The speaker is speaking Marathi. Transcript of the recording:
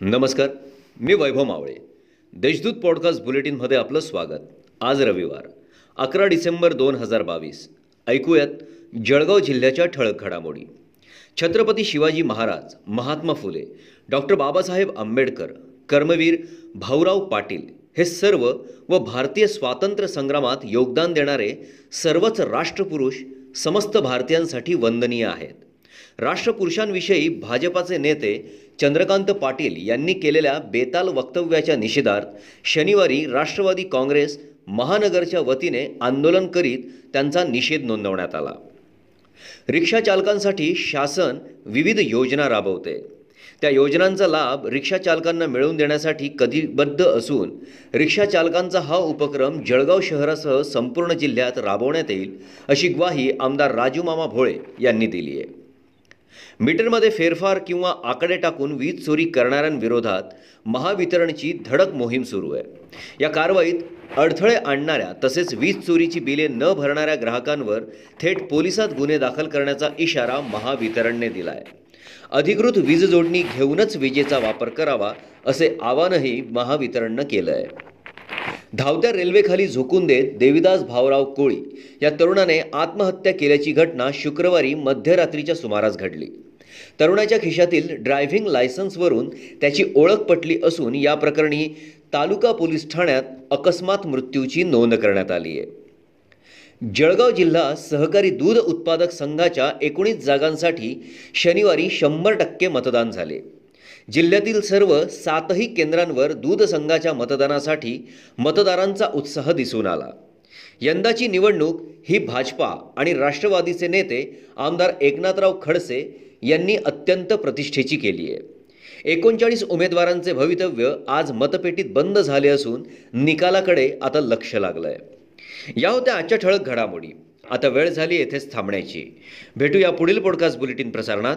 नमस्कार मी वैभव मावळे. देशदूत पॉडकास्ट बुलेटिनमध्ये आपलं स्वागत. आज रविवार अकरा डिसेंबर दोन हजार बावीस. ऐकूयात जळगाव जिल्ह्याच्या ठळक घडामोडी. छत्रपती शिवाजी महाराज महात्मा फुले डॉक्टर बाबासाहेब आंबेडकर कर्मवीर भाऊराव पाटील हे सर्व व भारतीय स्वातंत्र्य संग्रामात योगदान देणारे सर्वच राष्ट्रपुरुष समस्त भारतीयांसाठी वंदनीय आहेत. राष्ट्रपुरुषांविषयी भाजपाचे नेते चंद्रकांत पाटील यांनी केलेल्या बेताल वक्तव्याच्या निषेधार्थ शनिवारी राष्ट्रवादी काँग्रेस महानगरच्या वतीने आंदोलन करीत त्यांचा निषेध नोंदवण्यात आला. रिक्षाचालकांसाठी शासन विविध योजना राबवते. त्या योजनांचा लाभ रिक्षाचालकांना मिळवून देण्यासाठी कटिबद्ध असून रिक्षाचालकांचा हा उपक्रम जळगाव शहरासह संपूर्ण जिल्ह्यात राबवण्यात येईल अशी ग्वाही आमदार राजूमामा भोळे यांनी दिली आहे. मीटरमध्ये फेरफार किंवा आकडे टाकून वीज चोरी करणाऱ्यांविरोधात महावितरणची धडक मोहीम सुरू आहे. या कारवाईत अडथळे आणणाऱ्या तसेच वीज चोरीची बिले न भरणाऱ्या ग्राहकांवर थेट पोलिसात गुन्हे दाखल करण्याचा इशारा महावितरणने दिला आहे अधिकृत वीज जोडणी घेऊनच विजेचा वापर करावा असे आवाहनही महावितरणनं केलं आहे धावत्या रेल्वेखाली झोकून देत देविदास भाऊराव कोळी या तरुणाने आत्महत्या केल्याची घटना शुक्रवारी मध्यरात्रीच्या सुमारास घडली. तरुणाच्या खिशातील ड्रायव्हिंग लायसन्सवरून त्याची ओळख पटली असून या प्रकरणी तालुका पोलीस ठाण्यात अकस्मात मृत्यूची नोंद करण्यात आली आहे. जळगाव जिल्हा सहकारी दूध उत्पादक संघाच्या एकोणीस जागांसाठी शनिवारी शंभर टक्के मतदान झाले. जिल्ह्यातील सर्व सातही केंद्रांवर दूध संघाच्या मतदानासाठी मतदारांचा उत्साह दिसून आला. यंदाची निवडणूक ही भाजपा आणि राष्ट्रवादीचे नेते आमदार एकनाथराव खडसे यांनी अत्यंत प्रतिष्ठेची केली आहे. एकोणचाळीस उमेदवारांचे भवितव्य आज मतपेटीत बंद झाले असून निकालाकडे आता लक्ष लागलं आहे या होत्या आजच्या ठळक घडामोडी. आता वेळ झाली येथेच थांबण्याची. भेटूया पुढील पॉडकास्ट बुलेटिन प्रसारणात.